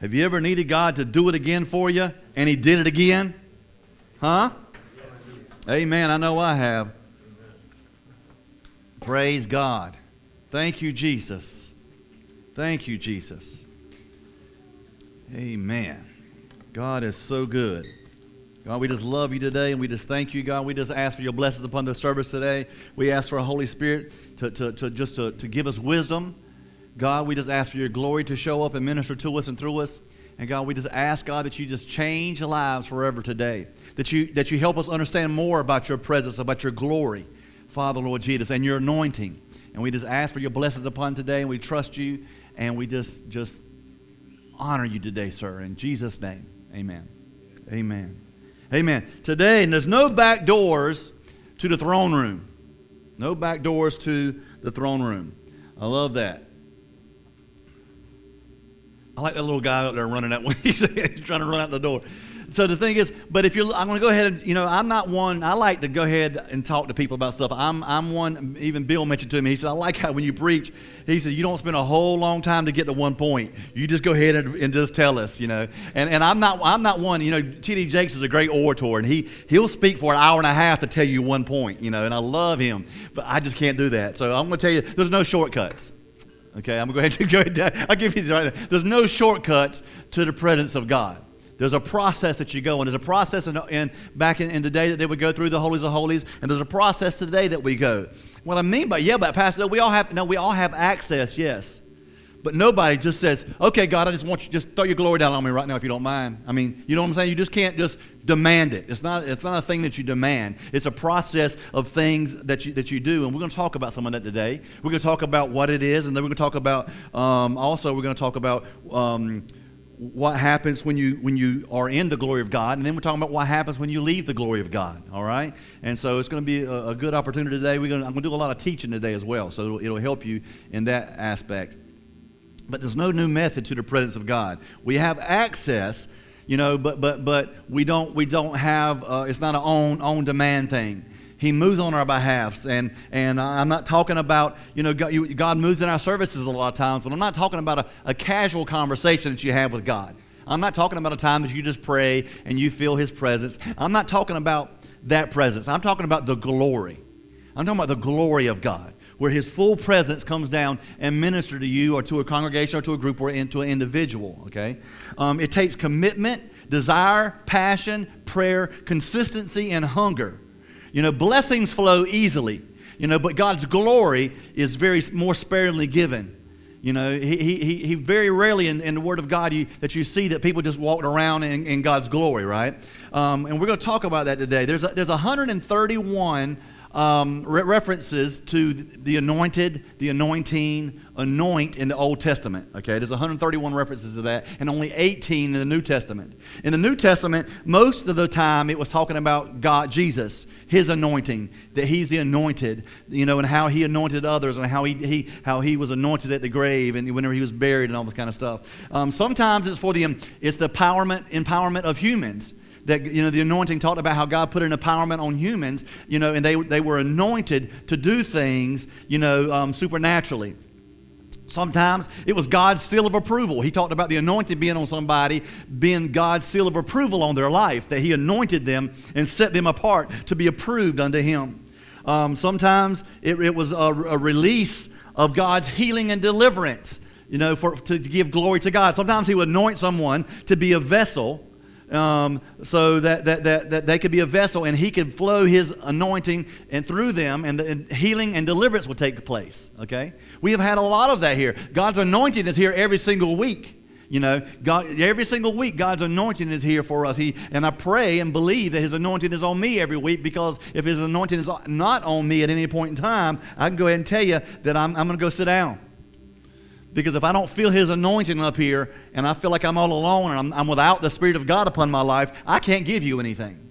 Have you ever needed God to do it again for you and He did it again? Huh? Amen. I know I have. Praise God. Thank you, Jesus. Thank you, Jesus. Amen. God is so good. God, we just love you today and we just thank you, God. We just ask for your blessings upon the service today. We ask for a Holy Spirit to, to, to just to, to give us wisdom. God, we just ask for your glory to show up and minister to us and through us. And God, we just ask, God, that you just change lives forever today. That you, that you help us understand more about your presence, about your glory, Father, Lord Jesus, and your anointing. And we just ask for your blessings upon today, and we trust you, and we just, just honor you today, sir. In Jesus' name, amen. Amen. Amen. Today, and there's no back doors to the throne room. No back doors to the throne room. I love that. I like that little guy out there running that way. He's trying to run out the door. So the thing is, but if you're, I'm going to go ahead and, you know, I'm not one, I like to go ahead and talk to people about stuff. I'm, I'm one, even Bill mentioned to me, he said, I like how when you preach, he said, you don't spend a whole long time to get to one point. You just go ahead and, and just tell us, you know. And, and I'm not, I'm not one, you know, T.D. Jakes is a great orator, and he, he'll speak for an hour and a half to tell you one point, you know, and I love him, but I just can't do that. So I'm going to tell you, there's no shortcuts. Okay, I'm going to go ahead and go ahead. I'll give you the right. There's no shortcuts to the presence of God. There's a process that you go in. There's a process in, in back in, in, the day that they would go through the holies of holies, and there's a process today that we go. What I mean by yeah, but Pastor, we all have no, we all have access, yes. But nobody just says, okay, God, I just want you just throw your glory down on me right now if you don't mind. I mean, you know what I'm saying? You just can't just demand it. It's not, it's not a thing that you demand. It's a process of things that you, that you do. And we're going to talk about some of that today. We're going to talk about what it is, and then we're going to talk about um, also, we're going to talk about um, what happens when you when you are in the glory of God, and then we're talking about what happens when you leave the glory of God. All right, and so it's going to be a, a good opportunity today. We're going to, I'm going to do a lot of teaching today as well, so it'll, it'll help you in that aspect. But there's no new method to the presence of God. We have access, you know, but but but we don't we don't have. Uh, it's not an on on demand thing. He moves on our behalfs. And, and I'm not talking about, you know, God, you, God, moves in our services a lot of times, but I'm not talking about a, a casual conversation that you have with God. I'm not talking about a time that you just pray and you feel His presence. I'm not talking about that presence. I'm talking about the glory. I'm talking about the glory of God, where His full presence comes down and minister to you or to a congregation or to a group or into an individual. Okay, um, it takes commitment, desire, passion, prayer, consistency, and hunger you know, blessings flow easily, you know, but God's glory is very more sparingly given. You know, he, he, he very rarely in, in the Word of God you, that you see that people just walked around in, in God's glory, right? Um, and we're going to talk about that today. There's, a, there's 131 um, re- references to the anointed, the anointing, anoint in the Old Testament. Okay, there's 131 references to that, and only 18 in the New Testament. In the New Testament, most of the time it was talking about God, Jesus, His anointing, that He's the anointed, you know, and how He anointed others, and how He, he how He was anointed at the grave, and whenever He was buried, and all this kind of stuff. Um, sometimes it's for the it's the empowerment empowerment of humans that you know the anointing talked about how God put an empowerment on humans, you know, and they they were anointed to do things, you know, um, supernaturally. Sometimes it was God's seal of approval. He talked about the anointing being on somebody, being God's seal of approval on their life, that He anointed them and set them apart to be approved unto Him. Um, sometimes it, it was a, a, release of God's healing and deliverance, you know, for, to give glory to God. Sometimes He would anoint someone to be a vessel um, so that, that, that, that they could be a vessel and he could flow his anointing and through them and, the, and healing and deliverance would take place okay? We have had a lot of that here. God's anointing is here every single week you know? God every single week god's anointing is here for us. He and i pray and believe that his anointing is on me every week because if his anointing is not on me at any point in time i can go ahead and tell you that i'm, I'm going to go sit down because if I don't feel His anointing up here and I feel like I'm all alone and I'm, I'm, without the Spirit of God upon my life, I can't give you anything.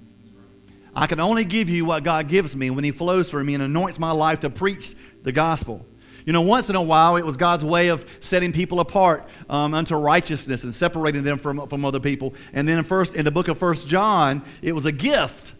I can only give you what God gives me when He flows through me and anoints my life to preach the gospel. You know, once in a while, it was God's way of setting people apart um, unto righteousness and separating them from, from other people. And then in, first, in the book of First John, it was a gift.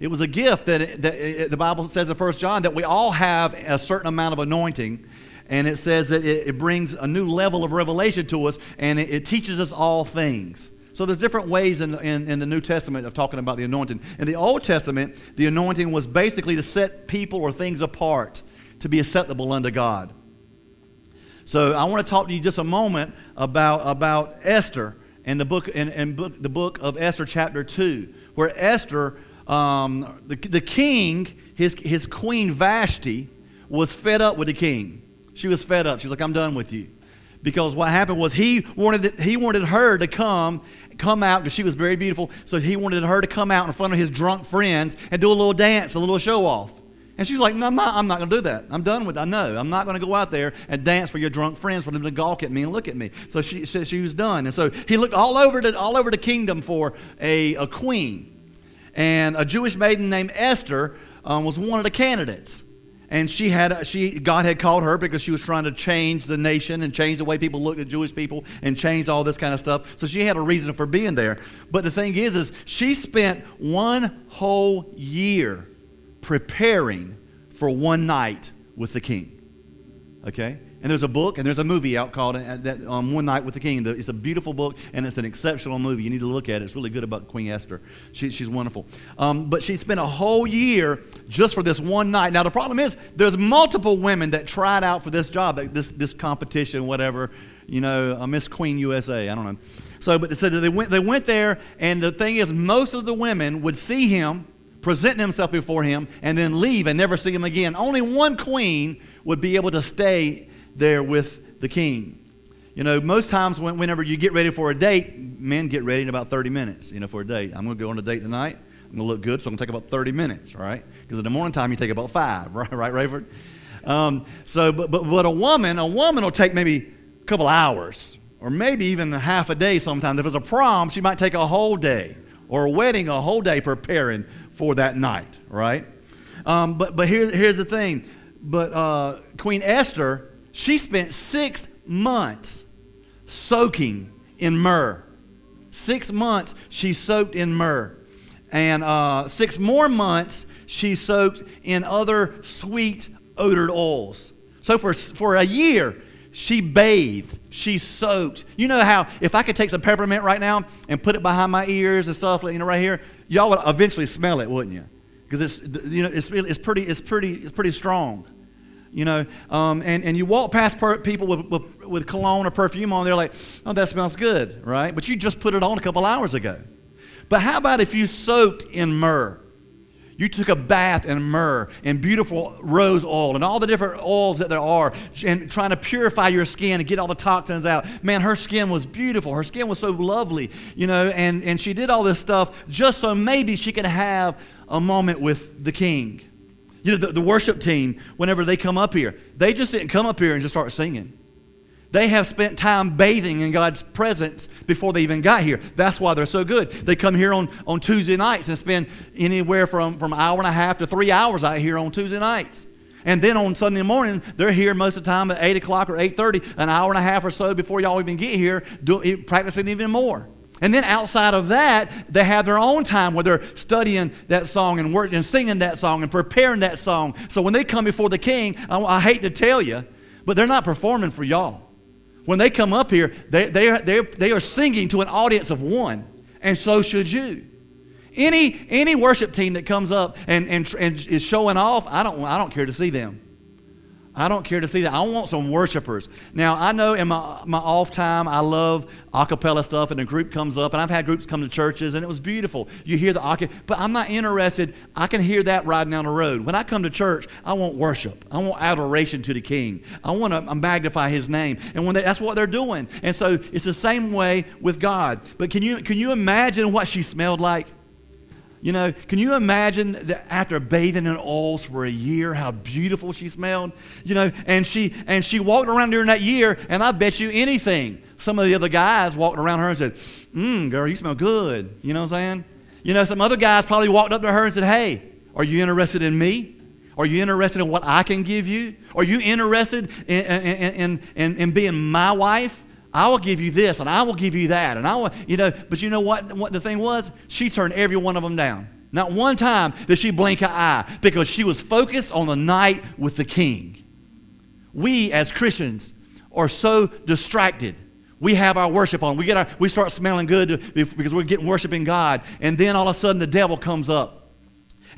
It was a gift that, that the Bible says in First John that we all have a certain amount of anointing and it says that it, it brings a new level of revelation to us, and it, it teaches us all things. So there's different ways in, in, in, the New Testament of talking about the anointing. In the Old Testament, the anointing was basically to set people or things apart to be acceptable unto God. So I want to talk to you just a moment about, about Esther and the book and, and book, the book of Esther chapter 2, where Esther, um, the, the king, his, his queen Vashti, was fed up with the king. She was fed up. She's like, I'm done with you. Because what happened was he wanted, he wanted her to come come out because she was very beautiful. So he wanted her to come out in front of his drunk friends and do a little dance, a little show off. And she's like, no, I'm not, I'm not going to do that. I'm done with it. I know. I'm not going to go out there and dance for your drunk friends for them to gawk at me and look at me. So she, she, she was done. And so he looked all over, the, all over the kingdom for a, a queen. And a Jewish maiden named Esther um, was one of the candidates and she had she god had called her because she was trying to change the nation and change the way people looked at jewish people and change all this kind of stuff so she had a reason for being there but the thing is is she spent one whole year preparing for one night with the king. Okay? And there's a book and there's a movie out called uh, that, um, One Night with the King. It's a beautiful book and it's an exceptional movie. You need to look at it. It's really good about Queen Esther. She, she's wonderful. Um, but she spent a whole year just for this one night. Now, the problem is there's multiple women that tried out for this job, this, this competition, whatever. You know, uh, Miss Queen USA. I don't know. So, but so they went, they went there, and the thing is, most of the women would see him present themselves before him, and then leave and never see him again. Only one queen would be able to stay there with the king. You know, most times when, whenever you get ready for a date, men get ready in about 30 minutes, you know, for a date. I'm going to go on a date tonight. I'm going to look good, so I'm going to take about 30 minutes, right? Because in the morning time, you take about five, right, right Rayford? Um, so, but, but, but a woman, a woman will take maybe a couple hours, or maybe even half a day sometimes. If it's a prom, she might take a whole day, or a wedding, a whole day preparing for that night, right? Um, but but here, here's the thing. But uh, Queen Esther, she spent six months soaking in myrrh. Six months she soaked in myrrh. And uh, six more months she soaked in other sweet odored oils. So for, for a year, she bathed, she soaked. You know how if I could take some peppermint right now and put it behind my ears and stuff, you know, right here, y'all would eventually smell it, wouldn't you? Because it's you know it's it's pretty it's pretty it's pretty strong, you know. Um, and and you walk past per- people with, with with cologne or perfume on, they're like, oh, that smells good, right? But you just put it on a couple hours ago. But how about if you soaked in myrrh? You took a bath in myrrh and beautiful rose oil and all the different oils that there are and trying to purify your skin and get all the toxins out. Man, her skin was beautiful. Her skin was so lovely, you know, and, and she did all this stuff just so maybe she could have a moment with the king. You know, the, the worship team, whenever they come up here, they just didn't come up here and just start singing. They have spent time bathing in God's presence before they even got here. That's why they're so good. They come here on, on Tuesday nights and spend anywhere from, from an hour and a half to three hours out here on Tuesday nights. And then on Sunday morning, they're here most of the time at 8 o'clock or 8.30, an hour and a half or so before y'all even get here, do, practicing even more. And then outside of that, they have their own time where they're studying that song and working and singing that song and preparing that song. So when they come before the king, I, I hate to tell you, but they're not performing for y'all when they come up here, they, they, are, they, they are singing to an audience of one, and so should you. Any, any worship team that comes up and, and, and is showing off, I don't, I don't care to see them. I don't care to see that. I want some worshipers. Now, I know in my, my off time, I love a cappella stuff, and a group comes up, and I've had groups come to churches, and it was beautiful. You hear the acapella, but I'm not interested. I can hear that riding down the road. When I come to church, I want worship. I want adoration to the King. I want to um, magnify His name. And when they, that's what they're doing. And so it's the same way with God. But can you, can you imagine what she smelled like? You know, can you imagine that after bathing in oils for a year, how beautiful she smelled? You know, and she and she walked around during that year, and I bet you anything, some of the other guys walked around her and said, Mmm, girl, you smell good. You know what I'm saying? You know, some other guys probably walked up to her and said, Hey, are you interested in me? Are you interested in what I can give you? Are you interested in, in, in, in, in being my wife? I will give you this and I will give you that. And I will, you know, but you know what, what the thing was? She turned every one of them down. Not one time did she blink her eye because she was focused on the night with the king. we as Christians are so distracted. We have our worship on. We, get our, we start smelling good because we're getting worshiping God. And then all of a sudden the devil comes up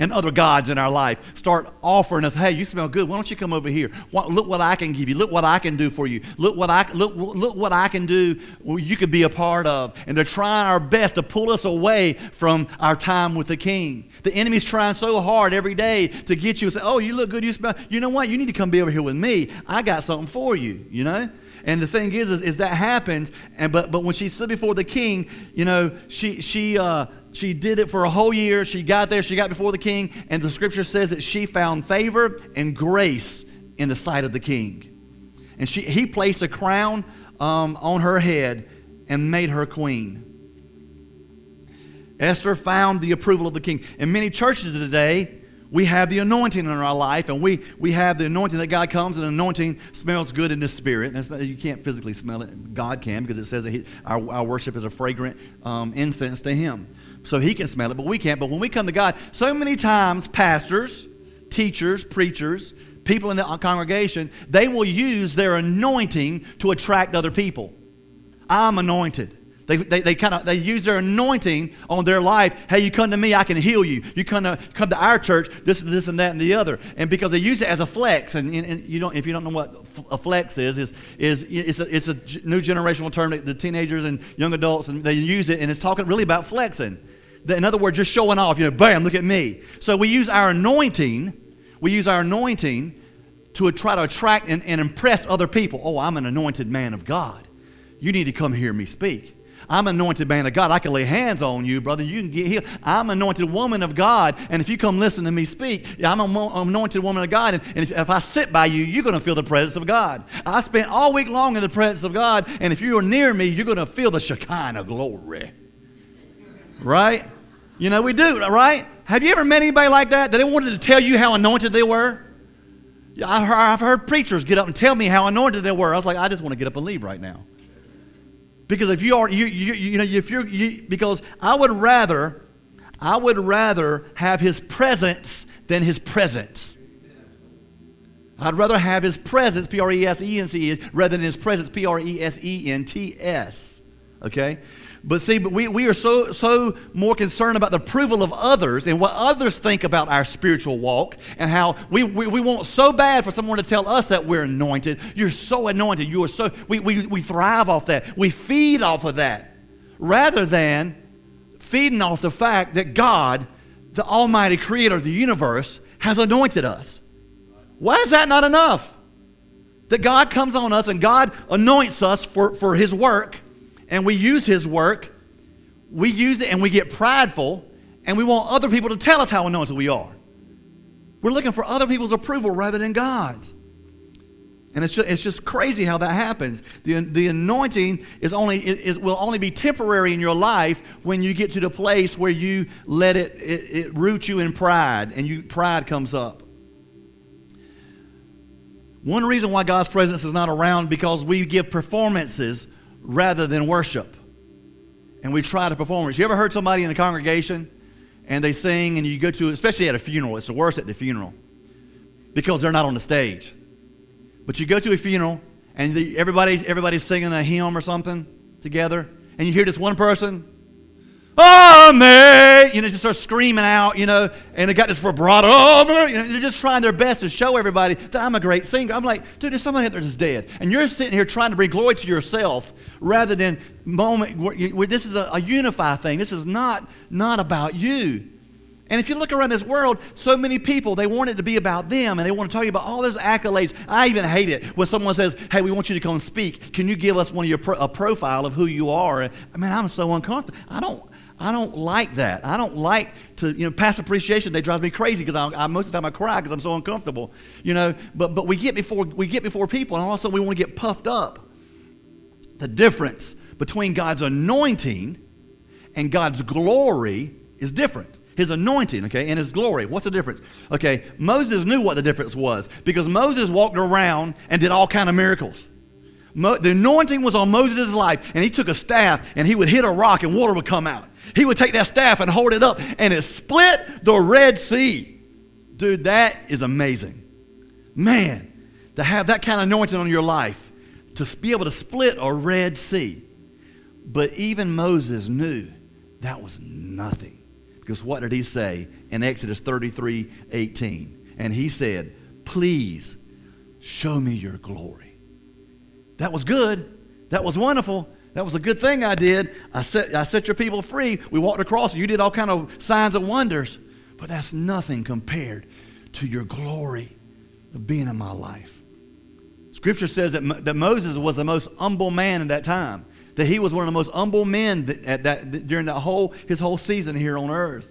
and other gods in our life start offering us, hey, you smell good. Why don't you come over here? Look what I can give you. Look what I can do for you. Look what I, look, look what I can do you could be a part of. And they're trying our best to pull us away from our time with the king. The enemy's trying so hard every day to get you to say, oh, you look good. You smell. You know what? You need to come be over here with me. I got something for you, you know? And the thing is, is, is that happens. And but but when she stood before the king, you know, she she uh, she did it for a whole year. She got there, she got before the king, and the scripture says that she found favor and grace in the sight of the king. And she, he placed a crown um, on her head and made her queen. Esther found the approval of the king. In many churches today, we have the anointing in our life, and we, we have the anointing that God comes, and the anointing smells good in the spirit. Not, you can't physically smell it. God can, because it says that he, our, our worship is a fragrant um, incense to Him so he can smell it, but we can't. But when we come to God, so many times pastors, teachers, preachers, people in the congregation, they will use their anointing to attract other people. I'm anointed. They, they, they kind of they use their anointing on their life. Hey, you come to me, I can heal you. You come to come to our church, this is this and that and the other. And because they use it as a flex, and, and, and you don't if you don't know what a flex is, is is it's a, it's a new generational term that the teenagers and young adults and they use it, and it's talking really about flexing. In other words, just showing off, you know, bam, look at me. So we use our anointing, we use our anointing to try to attract and, and impress other people. Oh, I'm an anointed man of God. You need to come hear me speak. I'm anointed man of God. I can lay hands on you, brother. You can get healed. I'm anointed woman of God. And if you come listen to me speak, I'm an anointed woman of God. And, and if, if, I sit by you, you're going to feel the presence of God. I spent all week long in the presence of God. And if you're near me, you're going to feel the Shekinah glory. Right? You know, we do, right? Have you ever met anybody like that? That they wanted to tell you how anointed they were? I've heard preachers get up and tell me how anointed they were. I was like, I just want to get up and leave right now. Because if you are, you, you, you know, if you're, you, because I would rather, I would rather have his presence than his presence. I'd rather have his presence, P R E S E N C, rather than his presence, P R E S E N T S. Okay? But see, but we, we are so, so more concerned about the approval of others and what others think about our spiritual walk and how we, we, we want so bad for someone to tell us that we're anointed. You're so anointed. You are so, we, we, we thrive off that. We feed off of that rather than feeding off the fact that God, the Almighty Creator of the universe, has anointed us. Why is that not enough? That God comes on us and God anoints us for, for His work and we use His work, we use it and we get prideful, and we want other people to tell us how anointed we are. We're looking for other people's approval rather than God's. And it's just, it's just crazy how that happens. The, the anointing is only, is, will only be temporary in your life when you get to the place where you let it, it, it root you in pride and you, pride comes up. One reason why God's presence is not around because we give performances rather than worship. And we try to perform it. You ever heard somebody in a congregation and they sing and you go to, especially at a funeral, it's the worst at the funeral because they're not on the stage. But you go to a funeral and the, everybody's, everybody's singing a hymn or something together and you hear this one person Amen. You know, just start screaming out, you know, and they got this vibrato. You know, they're just trying their best to show everybody that I'm a great singer. I'm like, dude, there's somebody out there that's dead. And you're sitting here trying to bring glory to yourself rather than moment where, where this is a, a unify thing. This is not, not about you. And if you look around this world, so many people, they want it to be about them and they want to tell you about all those accolades. I even hate it when someone says, Hey, we want you to come speak. Can you give us one of your pro- a profile of who you are? I mean, I'm so uncomfortable. I don't, I don't like that. I don't like to, you know, past appreciation. They drive me crazy because I, I, most of the time I cry because I'm so uncomfortable, you know. But but we get before we get before people, and all of a sudden we want to get puffed up. The difference between God's anointing and God's glory is different. His anointing, okay, and his glory. What's the difference? Okay, Moses knew what the difference was because Moses walked around and did all kind of miracles. Mo- the anointing was on Moses' life, and he took a staff and he would hit a rock and water would come out. He would take that staff and hold it up, and it split the Red Sea. Dude, that is amazing. Man, to have that kind of anointing on your life, to be able to split a Red Sea. But even Moses knew that was nothing. Because what did he say in Exodus 33 18? And he said, Please show me your glory. That was good. That was wonderful. That was a good thing I did. I set, I set your people free. We walked across, you did all kind of signs and wonders. But that's nothing compared to your glory of being in my life. Scripture says that, that Moses was the most humble man in that time, that he was one of the most humble men that, at that, during that whole, his whole season here on earth.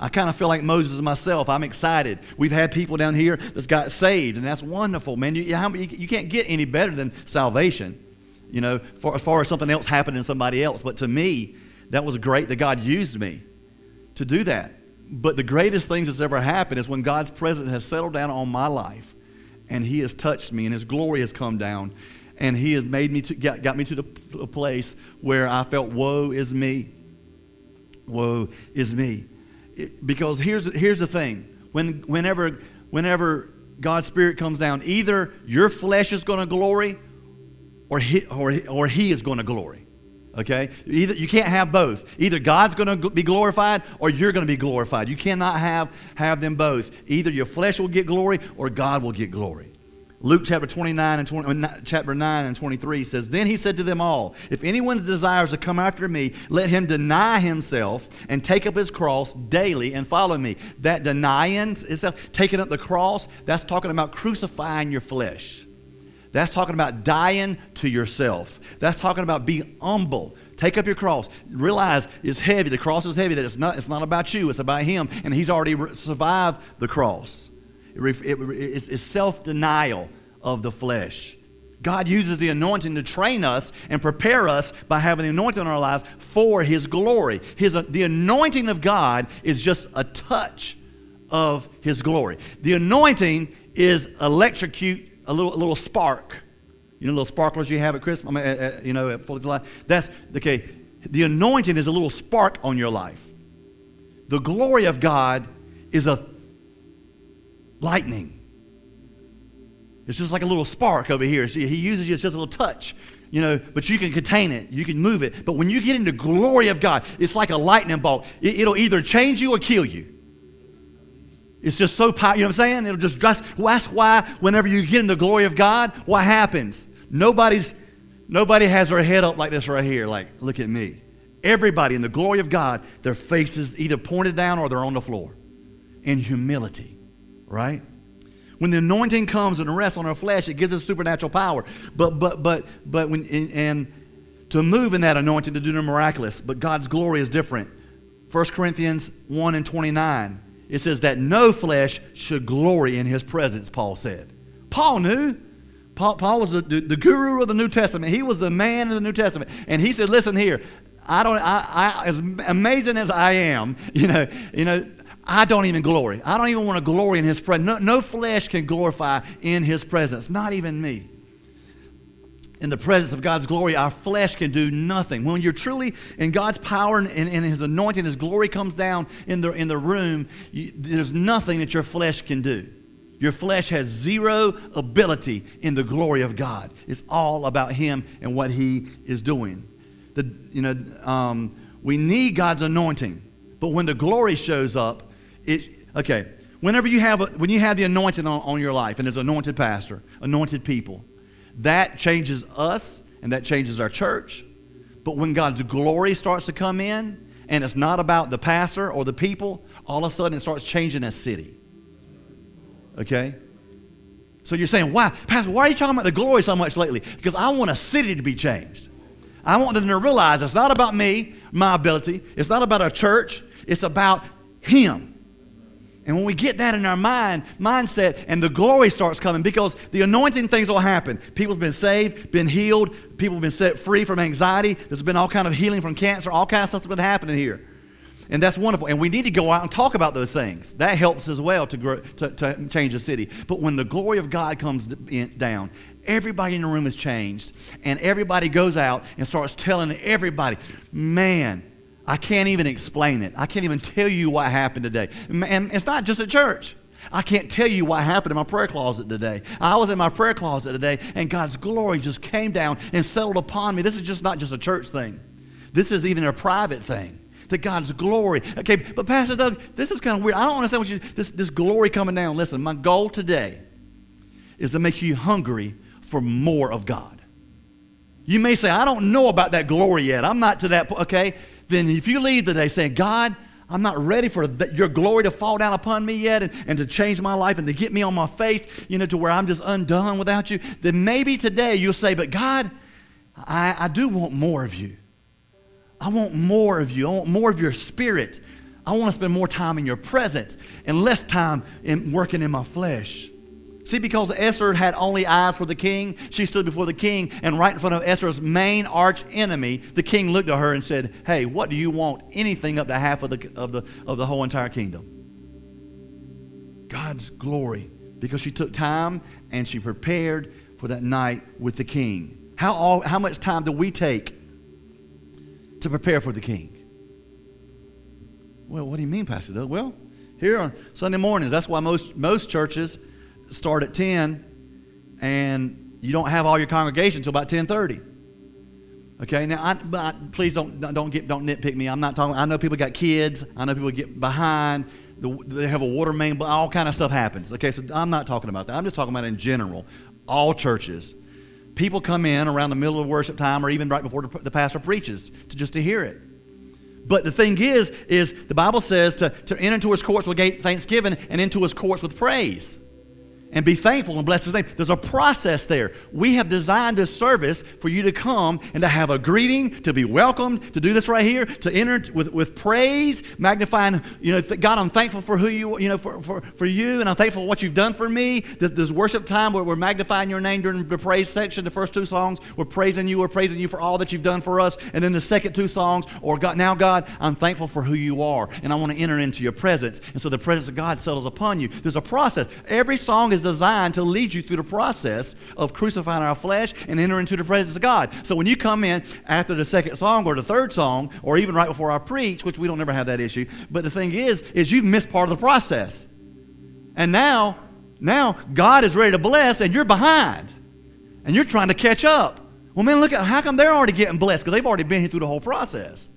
I kind of feel like Moses myself. I'm excited. We've had people down here that's got saved, and that's wonderful, man. You, you, you can't get any better than salvation, you know, for, as far as something else happening to somebody else. But to me, that was great that God used me to do that. But the greatest things that's ever happened is when God's presence has settled down on my life and He has touched me and His glory has come down and He has made me to, got, got me to the a place where I felt, woe is me. Woe is me. It, because here's, here's the thing when, whenever, whenever God's Spirit comes down, either your flesh is going to glory or he, or, or he is going to glory. Okay? Either, you can't have both. Either God's going to be glorified or you're going to be glorified. You cannot have, have them both. Either your flesh will get glory or God will get glory. Luke chapter 29 and 20, uh, chapter 9 and 23 says, Then he said to them all, If anyone desires to come after me, let him deny himself and take up his cross daily and follow me. That denying itself, taking up the cross, that's talking about crucifying your flesh. That's talking about dying to yourself. That's talking about being humble. Take up your cross. Realize it's heavy. The cross is heavy. That it's not, it's not about you, it's about Him. And He's already survived the cross. It, it, it's, it's self denial of the flesh. God uses the anointing to train us and prepare us by having the anointing on our lives for His glory. His, uh, the anointing of God is just a touch of His glory. The anointing is electrocute a little, a little spark. You know, little sparklers you have at Christmas, I mean, at, at, you know, at 4th of July? That's, okay, the anointing is a little spark on your life. The glory of God is a lightning. It's just like a little spark over here. He uses you, it's just a little touch, you know, but you can contain it, you can move it. But when you get into glory of God, it's like a lightning bolt. It, will either change you or kill you. It's just so powerful. You know what I'm saying? It'll just, just that's why whenever you get in the glory of God, what happens? Nobody's nobody has their head up like this right here, like, look at me. Everybody in the glory of God, their faces either pointed down or they're on the floor. In humility, right? When the anointing comes and rests on our flesh, it gives us supernatural power. But but but but when and to move in that anointing to do the miraculous, but God's glory is different. 1 Corinthians 1 and 29 it says that no flesh should glory in his presence, Paul said. Paul knew. Paul, Paul was the, the, guru of the New Testament. He was the man in the New Testament. And he said, listen here, I don't, I, I, as amazing as I am, you know, you know, I don't even glory. I don't even want to glory in his presence. No, no flesh can glorify in his presence, not even me in the presence of God's glory, our flesh can do nothing. When you're truly in God's power and, and, and His anointing, His glory comes down in the, in the room, you, there's nothing that your flesh can do. Your flesh has zero ability in the glory of God. It's all about Him and what He is doing. The, you know, um, we need God's anointing, but when the glory shows up, it okay. Whenever you have a, when you have the anointing on, on your life, and there's anointed pastor, anointed people, that changes us and that changes our church. But when God's glory starts to come in, and it's not about the pastor or the people, all of a sudden it starts changing a city. Okay? So you're saying, why, Pastor, why are you talking about the glory so much lately? Because I want a city to be changed. I want them to realize it's not about me, my ability. It's not about our church. It's about Him. And when we get that in our mind, mindset, and the glory starts coming, because the anointing things will happen. People's been saved, been healed, people have been set free from anxiety. There's been all kind of healing from cancer, all kinds of stuff's been happening here. And that's wonderful. And we need to go out and talk about those things. That helps as well to, grow, to, to change the city. But when the glory of God comes down, everybody in the room is changed. And everybody goes out and starts telling everybody, man, I can't even explain it. I can't even tell you what happened today. And it's not just at church. I can't tell you what happened in my prayer closet today. I was in my prayer closet today, and God's glory just came down and settled upon me. This is just not just a church thing, this is even a private thing. That God's glory. Okay, but Pastor Doug, this is kind of weird. I don't understand what you this this glory coming down. Listen, my goal today is to make you hungry for more of God. You may say, I don't know about that glory yet. I'm not to that. Okay, then if you leave today saying, God, I'm not ready for your glory to fall down upon me yet and, and to change my life and to get me on my face, you know, to where I'm just undone without you, then maybe today you'll say, But God, I, I do want more of you. I want more of you. I want more of your spirit. I want to spend more time in your presence and less time in working in my flesh. See, because Esther had only eyes for the king, she stood before the king, and right in front of Esther's main arch enemy, the king looked at her and said, Hey, what do you want? Anything up to half of the, of the, of the whole entire kingdom. God's glory, because she took time and she prepared for that night with the king. How, all, how much time do we take to prepare for the king? Well, what do you mean, Pastor Doug? Well, here on Sunday mornings, that's why most, most churches start at 10 and you don't have all your congregation until about 10.30 okay now I, I, please don't don't get don't nitpick me. I'm not talking i know people got kids i know people get behind the, they have a water main but all kind of stuff happens. Okay so i'm not talking about that. I'm just talking about in general all churches. People come in around the middle of worship time or even right before the, the pastor preaches to just to hear it. But the thing is is the bible says to, to enter into his courts with thanksgiving and into his courts with praise and be thankful and bless his name. There's a process there. We have designed this service for you to come and to have a greeting, to be welcomed, to do this right here, to enter with, with praise, magnifying, you know, God, I'm thankful for who you, you know, for, for, for you, and I'm thankful for what you've done for me. This, this worship time where we're magnifying your name during the praise section, the first two songs, we're praising you, we're praising you for all that you've done for us. And then the second two songs, or God, now God, I'm thankful for who you are, and I want to enter into your presence. And so the presence of God settles upon you. There's a process. Every song is is designed to lead you through the process of crucifying our flesh and enter into the presence of God. So when you come in after the second song or the third song, or even right before I preach, which we don't ever have that issue, but the thing is, is you've missed part of the process. And now, now God is ready to bless and you're behind. And you're trying to catch up. Well, man, look at how come they're already getting blessed? Because they've already been here through the whole process.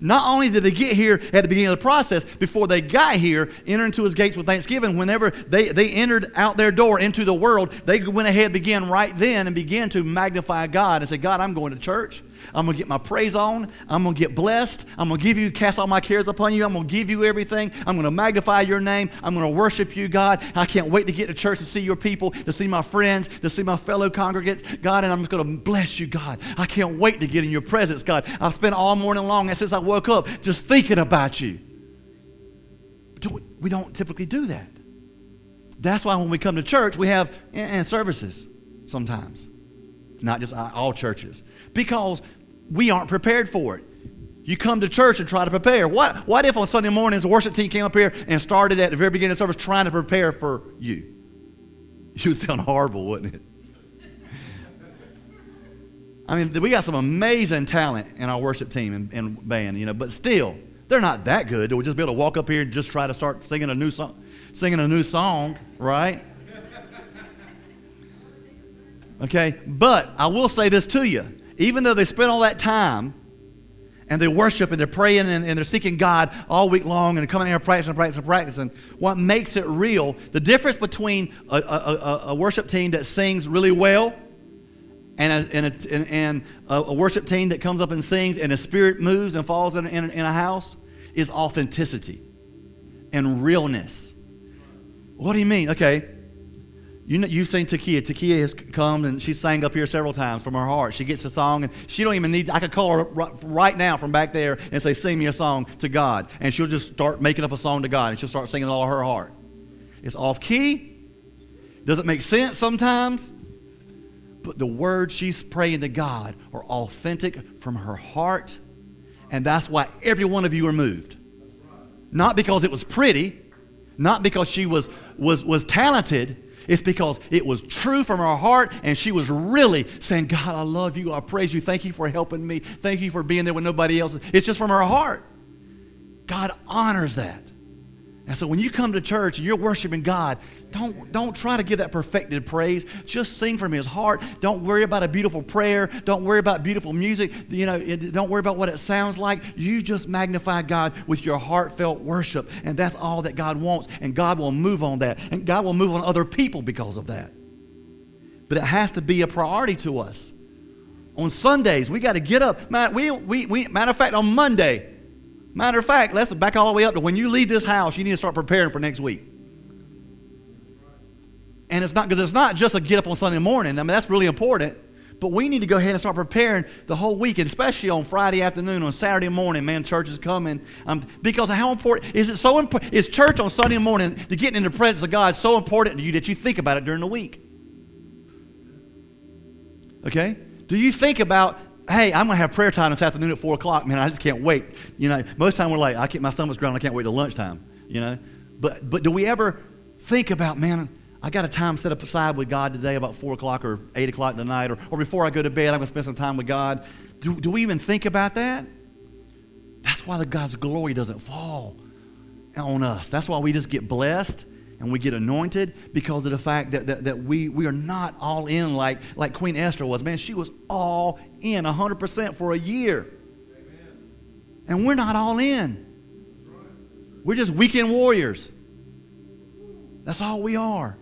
Not only did they get here at the beginning of the process, before they got here, enter into his gates with thanksgiving, whenever they, they entered out their door into the world, they went ahead, began right then, and began to magnify God and say, God, I'm going to church. I'm going to get my praise on. I'm going to get blessed. I'm going to give you, cast all my cares upon you. I'm going to give you everything. I'm going to magnify your name. I'm going to worship you, God. I can't wait to get to church to see your people, to see my friends, to see my fellow congregants, God, and I'm just going to bless you, God. I can't wait to get in your presence, God. I've spent all morning long and since I woke up just thinking about you. But we don't typically do that. That's why when we come to church, we have and services sometimes, not just uh, all churches because we aren't prepared for it. You come to church and try to prepare. What, what if on Sunday mornings the worship team came up here and started at the very beginning of service trying to prepare for you? You would sound horrible, wouldn't it? I mean, we got some amazing talent in our worship team and, and, band, you know, but still, they're not that good. We'll just be able to walk up here and just try to start singing a new song, singing a new song, right? Okay, but I will say this to you even though they spend all that time and they worship and they're praying and, and, they're seeking God all week long and coming here practicing, practicing, practicing, what makes it real, the difference between a, a, a worship team that sings really well and a, and, a, and a, worship team that comes up and sings and the spirit moves and falls in, in, in a house is authenticity and realness. What do you mean? Okay, you know, you've seen Takia. Takia has come and she sang up here several times from her heart. She gets a song and she don't even need, I could call her right now from back there and say, sing me a song to God. And she'll just start making up a song to God and she'll start singing all her heart. It's off key. Doesn't make sense sometimes. But the words she's praying to God are authentic from her heart. And that's why every one of you are moved. Not because it was pretty, not because she was, was, was talented, it's because it was true from her heart and she was really saying, God, I love you. I praise you. Thank you for helping me. Thank you for being there when nobody else is. It's just from her heart. God honors that. And so when you come to church and you're worshiping God, don't, don't try to give that perfected praise. Just sing from his heart. Don't worry about a beautiful prayer. Don't worry about beautiful music. You know, it, don't worry about what it sounds like. You just magnify God with your heartfelt worship. And that's all that God wants. And God will move on that. And God will move on other people because of that. But it has to be a priority to us. On Sundays, we got to get up. We, we, we, matter of fact, on Monday, Matter of fact, let's back all the way up to when you leave this house, you need to start preparing for next week. And it's not because it's not just a get up on Sunday morning. I mean, that's really important. But we need to go ahead and start preparing the whole week, especially on Friday afternoon, on Saturday morning. Man, church is coming um, because how important is it? So important is church on Sunday morning to get in the presence of God so important to you that you think about it during the week. Okay, do you think about hey, I'm going to have prayer time this afternoon at 4 o'clock. Man, I just can't wait. You know, most time we're like, I can't, my stomach's growling. I can't wait till lunchtime, you know. But, but do we ever think about, man, I got a time set up aside with God today about 4 o'clock or 8 o'clock tonight, or, or before I go to bed, I'm going to spend some time with God. Do, do we even think about that? That's why the God's glory doesn't fall on us. That's why we just get blessed and we get anointed because of the fact that, that, that we, we are not all in like, like Queen Esther was. Man, she was all in 100% for a year. Amen. And we're not all in. We're just weekend warriors. That's all we are.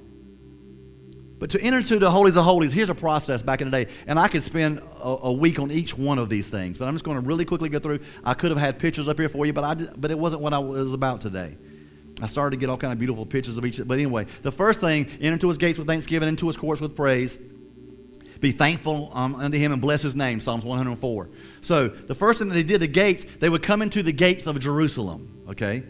But to enter into the holies of holies, here's a process back in the day. And I could spend a, a, week on each one of these things. But I'm just going to really quickly go through. I could have had pictures up here for you, but, I, but it wasn't what I was about today. I started to get all kind of beautiful pictures of each. But anyway, the first thing, enter into his gates with thanksgiving, into his courts with praise. Be thankful um, unto him and bless his name, Psalms 104. So the first thing that they did, the gates, they would come into the gates of Jerusalem, okay?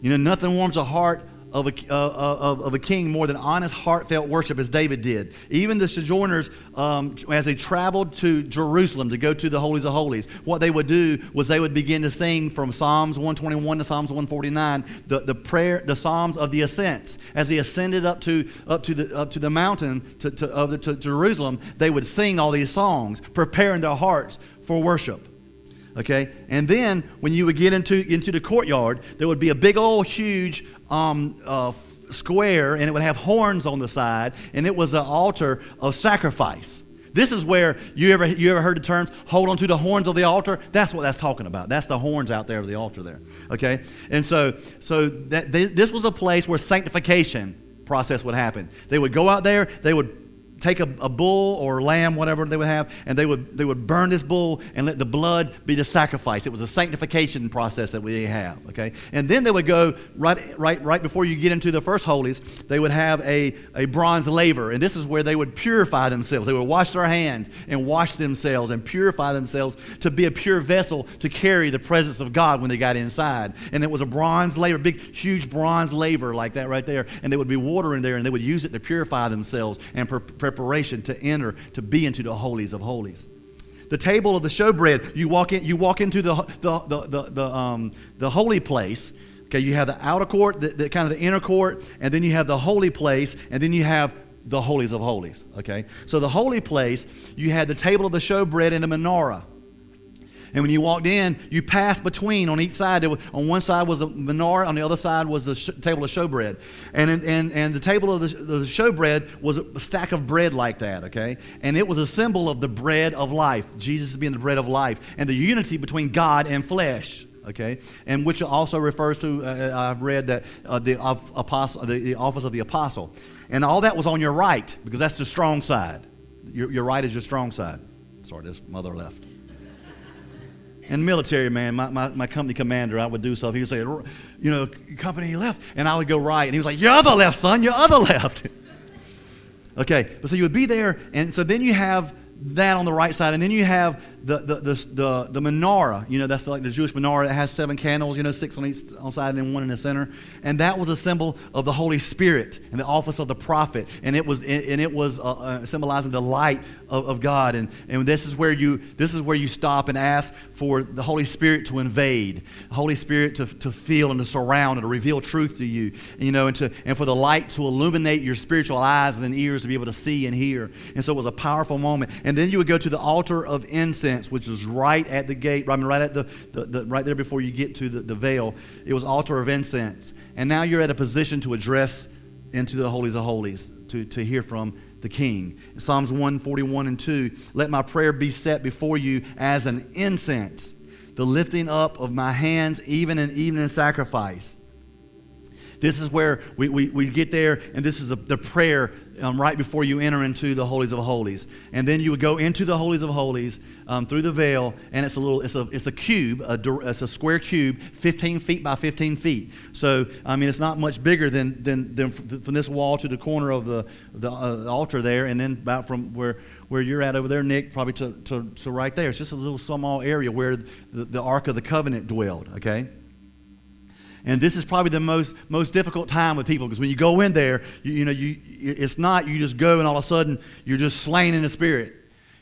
You know, nothing warms a heart of a, uh, uh, of, of, a king more than honest, heartfelt worship as David did. Even the sojourners, um, as they traveled to Jerusalem to go to the Holies of Holies, what they would do was they would begin to sing from Psalms 121 to Psalms 149, the, the prayer, the Psalms of the ascents. As they ascended up to, up to, the, up to the mountain to, to, of the, to Jerusalem, they would sing all these songs, preparing their hearts for worship okay and then when you would get into, into the courtyard there would be a big old huge um, uh, square and it would have horns on the side, and it was an altar of sacrifice. This is where you ever you ever heard the terms hold on to the horns of the altar? That's what that's talking about. That's the horns out there of the altar there. Okay? And so so that they, this was a place where sanctification process would happen. They would go out there, they would take a, a, bull or lamb, whatever they would have, and they would, they would burn this bull and let the blood be the sacrifice. It was a sanctification process that we have, okay? And then they would go right, right, right before you get into the first holies, they would have a, a bronze laver, and this is where they would purify themselves. They would wash their hands and wash themselves and purify themselves to be a pure vessel to carry the presence of God when they got inside. And it was a bronze laver, big, huge bronze laver like that right there, and there would be water in there, and they would use it to purify themselves and prepare preparation to enter, to be into the holies of holies. The table of the showbread, you walk in, you walk into the, the, the, the, the, um, the holy place. Okay, you have the outer court, the, the kind of the inner court, and then you have the holy place, and then you have the holies of holies. Okay, so the holy place, you had the table of the showbread and the menorah. And when you walked in, you passed between on each side. Was, on one side was a menorah, on the other side was the sh- table of showbread. And, and, and the table of the, the showbread was a stack of bread like that, okay? And it was a symbol of the bread of life, Jesus being the bread of life, and the unity between God and flesh okay and which also refers to uh, uh i've read that uh, the, apostle, the, the, office of the apostle and all that was on your right because that's the strong side your, your right is your strong side sorry this mother left and military man, my, my, my, company commander, I would do stuff. He would say, you know, company left. And I would go right. And he was like, your other left, son, your other left. okay, but so you would be there. And so then you have that on the right side. And then you have the, the, the, the, menorah. You know, that's like the Jewish menorah. It has seven candles, you know, six on each on side and then one in the center. And that was a symbol of the Holy Spirit and the office of the prophet. And it was, and it was uh, uh, symbolizing the light of, of God. And, and this, is where you, this is where you stop and ask for the Holy Spirit to invade, the Holy Spirit to, to feel and to surround and to reveal truth to you, you know, and, to, and for the light to illuminate your spiritual eyes and ears to be able to see and hear. And so it was a powerful moment. And then you would go to the altar of incense which is right at the gate, I mean, right at the, the, the right there before you get to the, the veil. It was altar of incense. And now you're at a position to address into the holies of holies, to, to hear from the king. Psalms 141 and 2 Let my prayer be set before you as an incense, the lifting up of my hands, even in evening sacrifice. This is where we, we, we get there, and this is a, the prayer um, right before you enter into the holies of holies. And then you would go into the holies of holies um, through the veil, and it's a little, it's a, it's a cube, a, it's a square cube, 15 feet by 15 feet. So, I mean, it's not much bigger than, than, than from this wall to the corner of the, the, uh, altar there, and then about from where, where you're at over there, Nick, probably to, to, to right there. It's just a little small area where the, the Ark of the Covenant dwelled, okay? And this is probably the most, most difficult time with people because when you go in there, you, you know, you, it's not you just go and all of a sudden you're just slain in the spirit.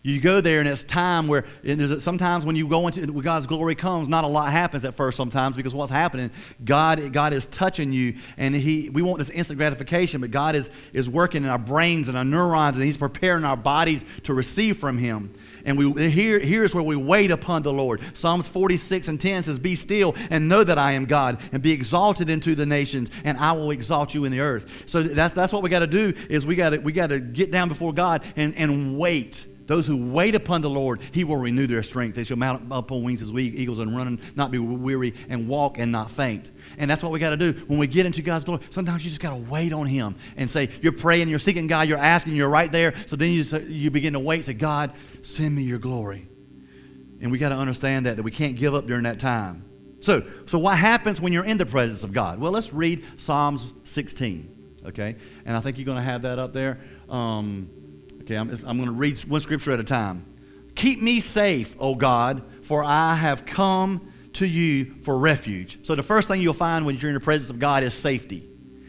You go there and it's time where and there's sometimes when you go into when God's glory comes, not a lot happens at first sometimes because what's happening, God God is touching you and He we want this instant gratification, but God is is working in our brains and our neurons and He's preparing our bodies to receive from Him. And we here here's where we wait upon the Lord. Psalms 46 and 10 says, Be still and know that I am God, and be exalted into the nations, and I will exalt you in the earth. So that's that's what we got to do is we got to we got to get down before God and, and wait those who wait upon the Lord, he will renew their strength. They shall mount up on wings as eagles and run and not be weary and walk and not faint. And that's what we got to do. When we get into God's glory, sometimes you just got to wait on him and say, you're praying, you're seeking God, you're asking, you're right there. So then you, just, you begin to wait, say, God, send me your glory. And we got to understand that, that we can't give up during that time. So, so what happens when you're in the presence of God? Well, let's read Psalms 16, okay? And I think you're going to have that up there. Um, Okay, I'm, I'm going to read one scripture at a time. Keep me safe, O God, for I have come to you for refuge. So the first thing you'll find when you're in the presence of God is safety.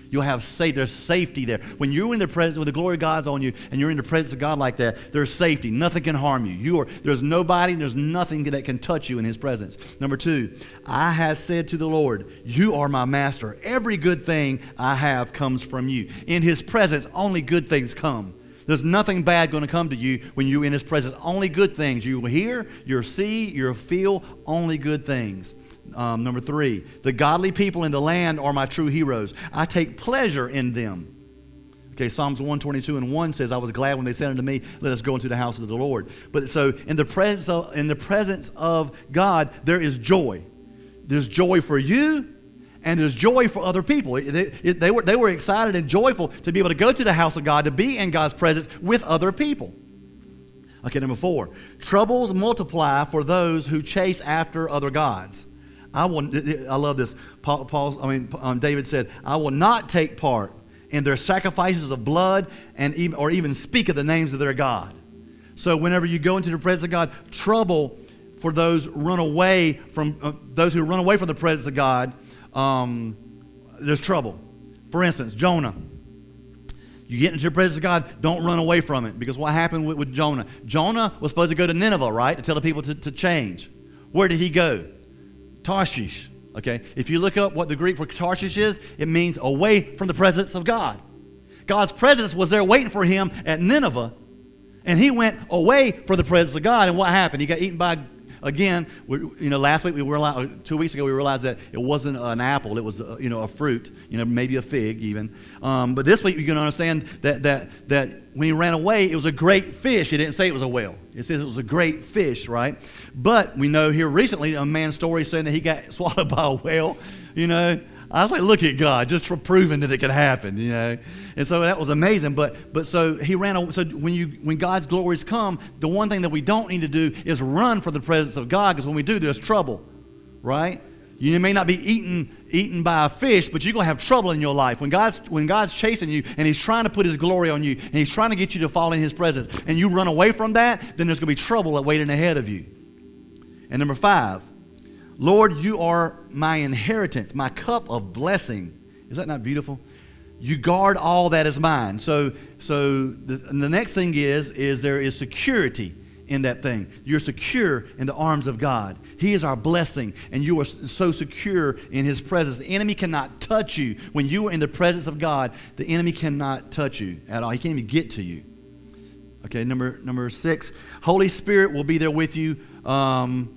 You'll have. There's safety there. When you're in the presence, when the glory of God's on you, and you're in the presence of God like that, there's safety. Nothing can harm you. You are. There's nobody. There's nothing that can touch you in His presence. Number two, I have said to the Lord, "You are my master. Every good thing I have comes from you. In His presence, only good things come." There's nothing bad going to come to you when you're in His presence. Only good things. You will hear, you'll see, you'll feel only good things. Um, number three, the godly people in the land are my true heroes. I take pleasure in them. Okay, Psalms 122 and 1 says, I was glad when they said unto me, Let us go into the house of the Lord. But so in the presence of, in the presence of God, there is joy. There's joy for you and there's joy for other people. They, they, were, they were excited and joyful to be able to go to the house of God, to be in God's presence with other people. Okay, number four troubles multiply for those who chase after other gods. I will. I love this. Paul, Paul I mean, um, David said, "I will not take part in their sacrifices of blood, and even, or even speak of the names of their God." So, whenever you go into the presence of God, trouble for those run away from uh, those who run away from the presence of God um, there's trouble. For instance, Jonah. You get into the presence of God, don't run away from it. Because what happened with, with Jonah? Jonah was supposed to go to Nineveh, right? To tell the people to, to change. Where did he go? Tarshish. Okay? If you look up what the Greek for Tarshish is, it means away from the presence of God. God's presence was there waiting for him at Nineveh, and he went away from the presence of God. And what happened? He got eaten by Again, you know, last week we realized, two weeks ago we realized that it wasn't an apple; it was, a, you know, a fruit. You know, maybe a fig even. Um, but this week you're going to understand that that that when he ran away, it was a great fish. It didn't say it was a whale. It says it was a great fish, right? But we know here recently a man's story saying that he got swallowed by a whale. You know, I was like, look at God, just for proving that it could happen, you know. And so that was amazing. But but so he ran. So when you when God's glories come, the one thing that we don't need to do is run for the presence of God, because when we do, there's trouble, right? You may not be eaten eaten by a fish, but you're gonna have trouble in your life when God's when God's chasing you and He's trying to put His glory on you and He's trying to get you to fall in His presence, and you run away from that, then there's gonna be trouble waiting ahead of you. And number five, Lord, you are my inheritance, my cup of blessing. Is that not beautiful? You guard all that is mine. So, so the, the next thing is, is there is security in that thing. You're secure in the arms of God. He is our blessing, and you are so secure in His presence. The enemy cannot touch you. When you are in the presence of God, the enemy cannot touch you at all. He can't even get to you. Okay, number, number six Holy Spirit will be there with you um,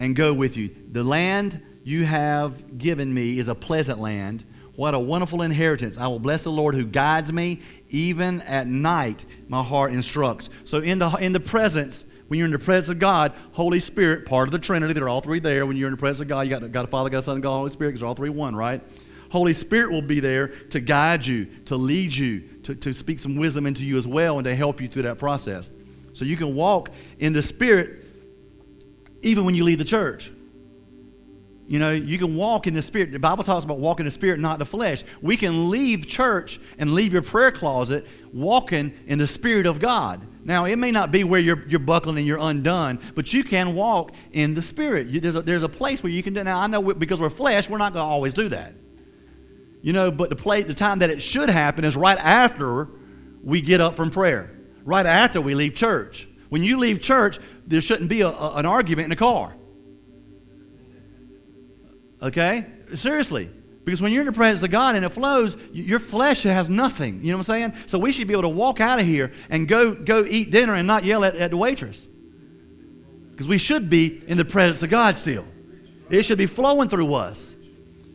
and go with you. The land you have given me is a pleasant land. What a wonderful inheritance. I will bless the Lord who guides me. Even at night, my heart instructs. So, in the, in the presence, when you're in the presence of God, Holy Spirit, part of the Trinity, they're all three there. When you're in the presence of God, you got, got a Father, God, Son, God, Holy Spirit, because they're all three one, right? Holy Spirit will be there to guide you, to lead you, to, to speak some wisdom into you as well, and to help you through that process. So you can walk in the Spirit even when you leave the church. You know, you can walk in the Spirit. The Bible talks about walking in the Spirit, not the flesh. We can leave church and leave your prayer closet walking in the Spirit of God. Now, it may not be where you're, you're buckling and you're undone, but you can walk in the Spirit. You, there's, a, there's a place where you can do Now, I know we, because we're flesh, we're not going to always do that. You know, but the, play, the time that it should happen is right after we get up from prayer, right after we leave church. When you leave church, there shouldn't be a, a, an argument in the car. Okay? Seriously. Because when you're in the presence of God and it flows, your flesh has nothing. You know what I'm saying? So we should be able to walk out of here and go, go eat dinner and not yell at, at the waitress. Because we should be in the presence of God still. It should be flowing through us.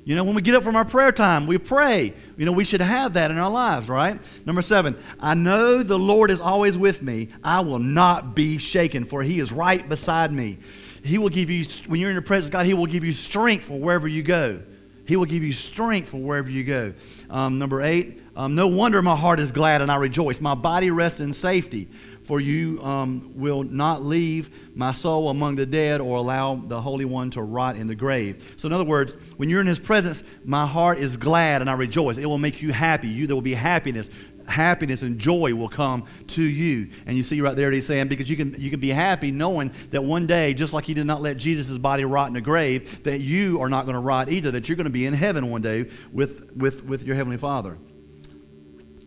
You know, when we get up from our prayer time, we pray. You know, we should have that in our lives, right? Number seven, I know the Lord is always with me. I will not be shaken, for he is right beside me. He will give you, when you're in the presence of God, He will give you strength for wherever you go. He will give you strength for wherever you go. Um, number eight, um, no wonder my heart is glad and I rejoice. My body rests in safety, for you um, will not leave my soul among the dead or allow the Holy One to rot in the grave. So, in other words, when you're in His presence, my heart is glad and I rejoice. It will make you happy. You, there will be happiness happiness and joy will come to you. And you see right there, he's saying, because you can, you can be happy knowing that one day, just like he did not let Jesus' body rot in a grave, that you are not going to rot either, that you're going to be in heaven one day with, with, with your Heavenly Father.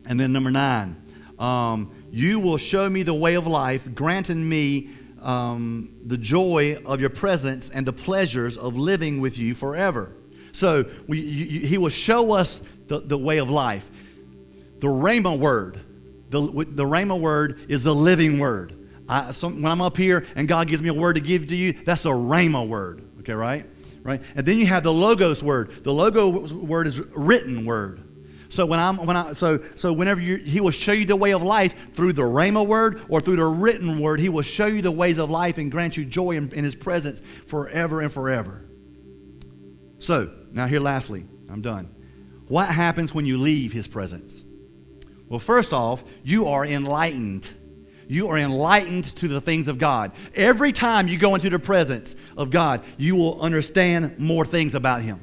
And then number nine, um, you will show me the way of life, granting me um, the joy of your presence and the pleasures of living with you forever. So we, you, he will show us the, the way of life. The Rhema word, the, the Rhema word is the living word. I, when I'm up here and God gives me a word to give to you, that's a Rhema word. Okay, right? Right? And then you have the Logos word. The Logos word is written word. So when I'm when I so so whenever you he will show you the way of life through the Rhema word or through the written word, he will show you the ways of life and grant you joy in, in his presence forever and forever. So now here lastly, I'm done. What happens when you leave his presence? Well, first off, you are enlightened. You are enlightened to the things of God. Every time you go into the presence of God, you will understand more things about Him.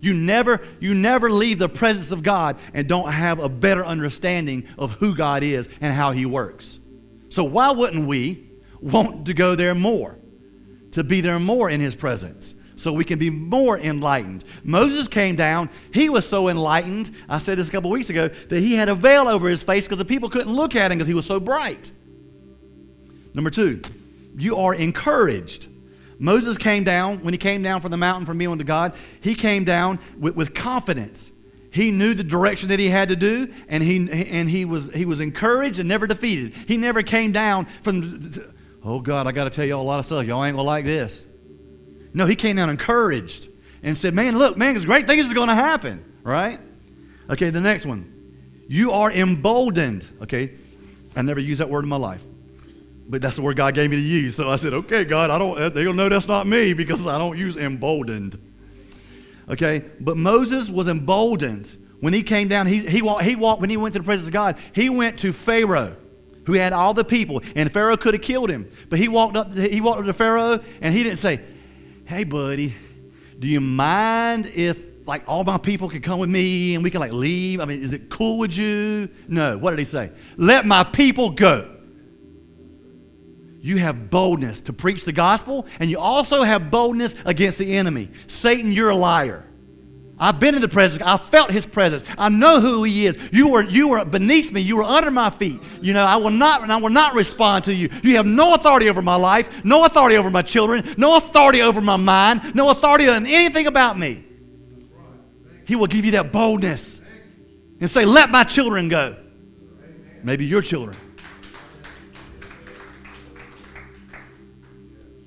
You never, you never leave the presence of God and don't have a better understanding of who God is and how He works. So, why wouldn't we want to go there more? To be there more in His presence so we can be more enlightened. Moses came down. He was so enlightened, I said this a couple weeks ago, that he had a veil over his face because the people couldn't look at him because he was so bright. Number two, you are encouraged. Moses came down, when he came down from the mountain from being with God, he came down with, with confidence. He knew the direction that he had to do, and he, and he, was, he was encouraged and never defeated. He never came down from, oh God, I got to tell y'all a lot of stuff. Y'all ain't going to like this. No, he came down encouraged and said, Man, look, man, great things is going to happen, right? Okay, the next one. You are emboldened. Okay, I never used that word in my life, but that's the word God gave me to use. So I said, Okay, God, I don't, uh, they'll know that's not me because I don't use emboldened. Okay, but Moses was emboldened when he came down. He, he, walked, he walked, when he went to the presence of God, he went to Pharaoh who had all the people, and Pharaoh could have killed him. But he walked up, he walked up to Pharaoh, and he didn't say, hey, buddy, do you mind if like all my people can come with me and we can like leave? I mean, is it cool with you? No. What did he say? Let my people go. You have boldness to preach the gospel, and you also have boldness against the enemy. Satan, you're a liar. I've been in the presence. I felt his presence. I know who he is. You were, you were beneath me. You were under my feet. You know, I will not, I will not respond to you. You have no authority over my life, no authority over my children, no authority over my mind, no authority on anything about me. He will give you that boldness and say, Let my children go. Maybe your children.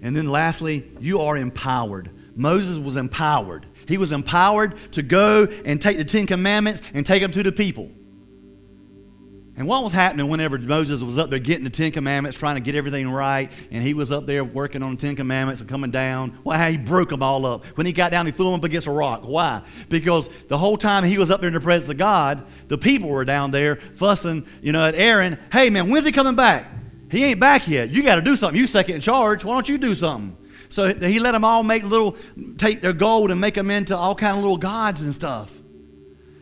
And then lastly, you are empowered. Moses was empowered. He was empowered to go and take the Ten Commandments and take them to the people. And what was happening whenever Moses was up there getting the Ten Commandments, trying to get everything right, and he was up there working on the Ten Commandments and coming down? Well, he broke them all up. When he got down, he threw them up against a rock. Why? Because the whole time he was up there in the presence of God, the people were down there fussing, you know, at Aaron. Hey, man, when's he coming back? He ain't back yet. You got to do something. You second in charge. Why don't you do something? So he let them all make little, take their gold and make them into all kind of little gods and stuff.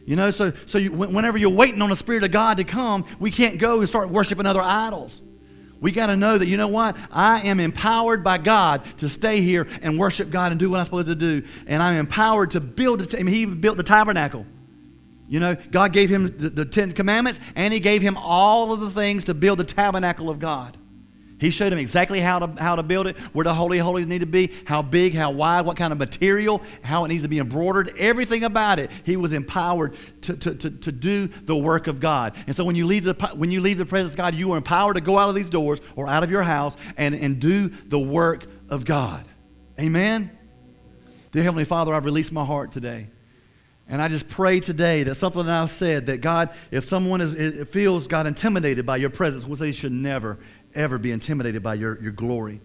You know, so, so you, whenever you're waiting on the Spirit of God to come, we can't go and start worshiping other idols. We got to know that, you know what? I am empowered by God to stay here and worship God and do what I'm supposed to do. And I'm empowered to build. I mean, he even built the tabernacle. You know, God gave him the, the Ten Commandments and he gave him all of the things to build the tabernacle of God. He showed him exactly how to, how to build it, where the Holy Holies need to be, how big, how wide, what kind of material, how it needs to be embroidered, everything about it. He was empowered to, to, to, to do the work of God. And so when you, leave the, when you leave the presence of God, you are empowered to go out of these doors or out of your house and, and do the work of God. Amen? Dear Heavenly Father, I've released my heart today. And I just pray today that something that I've said, that God, if someone is, feels, God, intimidated by your presence, we'll say should never, ever be intimidated by your, your glory.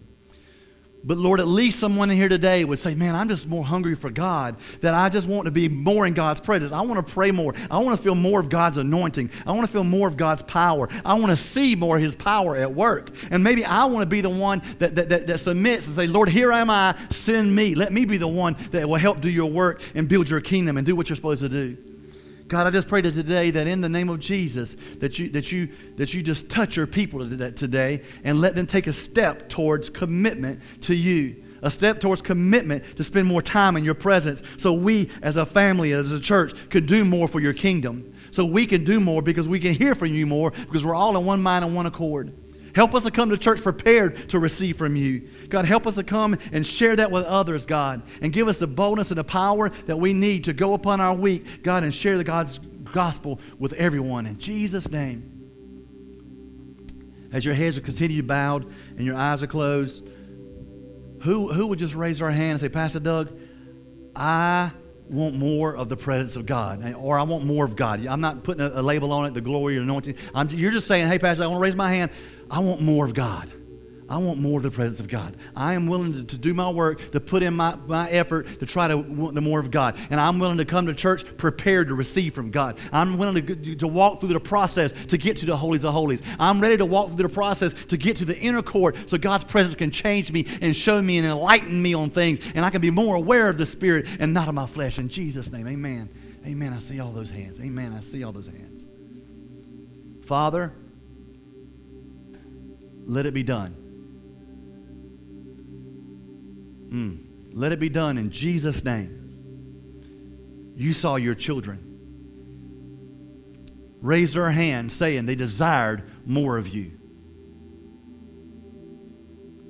But Lord, at least someone in here today would say, Man, I'm just more hungry for God, that I just want to be more in God's presence. I want to pray more. I want to feel more of God's anointing. I want to feel more of God's power. I want to see more of His power at work. And maybe I want to be the one that, that, that, that submits and say, Lord, here am I, send me. Let me be the one that will help do your work and build your kingdom and do what you're supposed to do. God, I just pray today that in the name of Jesus, that you, that you, that you just touch your people today and let them take a step towards commitment to you. A step towards commitment to spend more time in your presence so we as a family, as a church, could do more for your kingdom. So we can do more because we can hear from you more because we're all in one mind and one accord. Help us to come to church prepared to receive from you. God, help us to come and share that with others, God, and give us the boldness and the power that we need to go upon our week, God, and share the God's gospel with everyone. In Jesus' name. As your heads are continued bowed and your eyes are closed, who, who would just raise their hand and say, Pastor Doug, I want more of the presence of God, eh, or I want more of God. I'm not putting a, a label on it, the glory or anointing. I'm, you're just saying, hey, Pastor, I want to raise my hand. I want more of God. I want more of the presence of God. I am willing to, to, do my work, to put in my, my effort to try to want the more of God. And I'm willing to come to church prepared to receive from God. I'm willing to, to walk through the process to get to the holies of holies. I'm ready to walk through the process to get to the inner court so God's presence can change me and show me and enlighten me on things. And I can be more aware of the Spirit and not of my flesh. In Jesus' name, amen. Amen. I see all those hands. Amen. I see all those hands. Father, let it be done. Mm. Let it be done in Jesus' name. You saw your children raise their hand saying they desired more of you.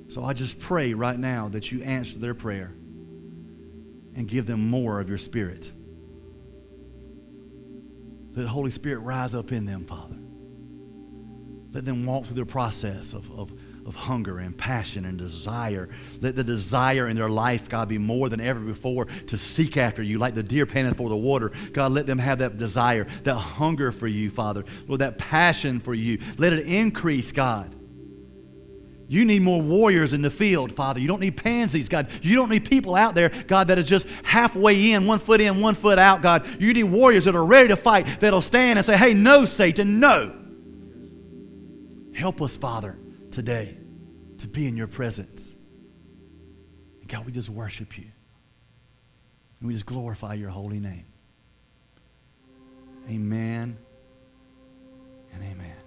So I just pray right now that you answer their prayer and give them more of your spirit. Let the Holy Spirit rise up in them, Father. Let them walk through the process of, of, of hunger and passion and desire. Let the desire in their life, God, be more than ever before to seek after you, like the deer panting for the water. God, let them have that desire, that hunger for you, Father. Lord, that passion for you. Let it increase, God. You need more warriors in the field, Father. You don't need pansies, God. You don't need people out there, God, that is just halfway in, one foot in, one foot out, God. You need warriors that are ready to fight, that'll stand and say, hey, no, Satan, no. Help us, Father, today to be in your presence. And God, we just worship you. And we just glorify your holy name. Amen and amen.